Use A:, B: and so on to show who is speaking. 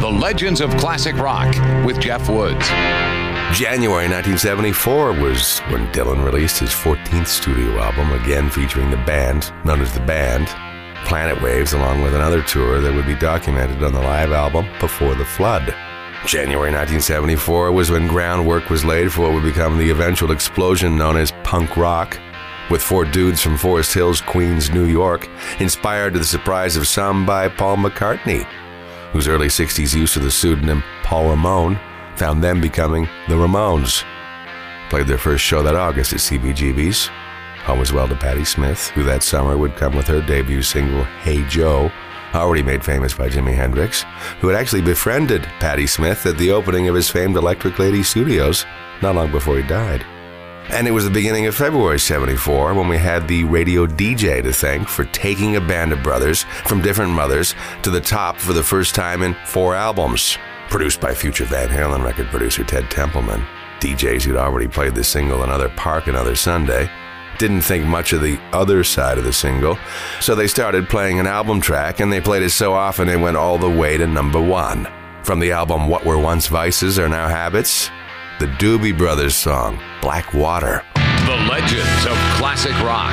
A: The Legends of Classic Rock with Jeff Woods.
B: January 1974 was when Dylan released his 14th studio album, again featuring the band, known as The Band, Planet Waves, along with another tour that would be documented on the live album Before the Flood. January 1974 was when groundwork was laid for what would become the eventual explosion known as punk rock, with four dudes from Forest Hills, Queens, New York, inspired to the surprise of some by Paul McCartney, whose early 60s use of the pseudonym Paul Ramone found them becoming the Ramones. Played their first show that August at CBGB's. Home as well to Patti Smith, who that summer would come with her debut single, Hey Joe, already made famous by Jimi Hendrix, who had actually befriended Patti Smith at the opening of his famed Electric Lady Studios not long before he died. And it was the beginning of February 74 when we had the radio DJ to thank for taking a band of brothers from different mothers to the top for the first time in four albums. Produced by future Van Halen record producer Ted Templeman. DJs who'd already played the single Another Park Another Sunday didn't think much of the other side of the single, so they started playing an album track and they played it so often it went all the way to number one. From the album What Were Once Vices Are Now Habits, the Doobie Brothers song, Black Water.
A: The Legends of Classic Rock.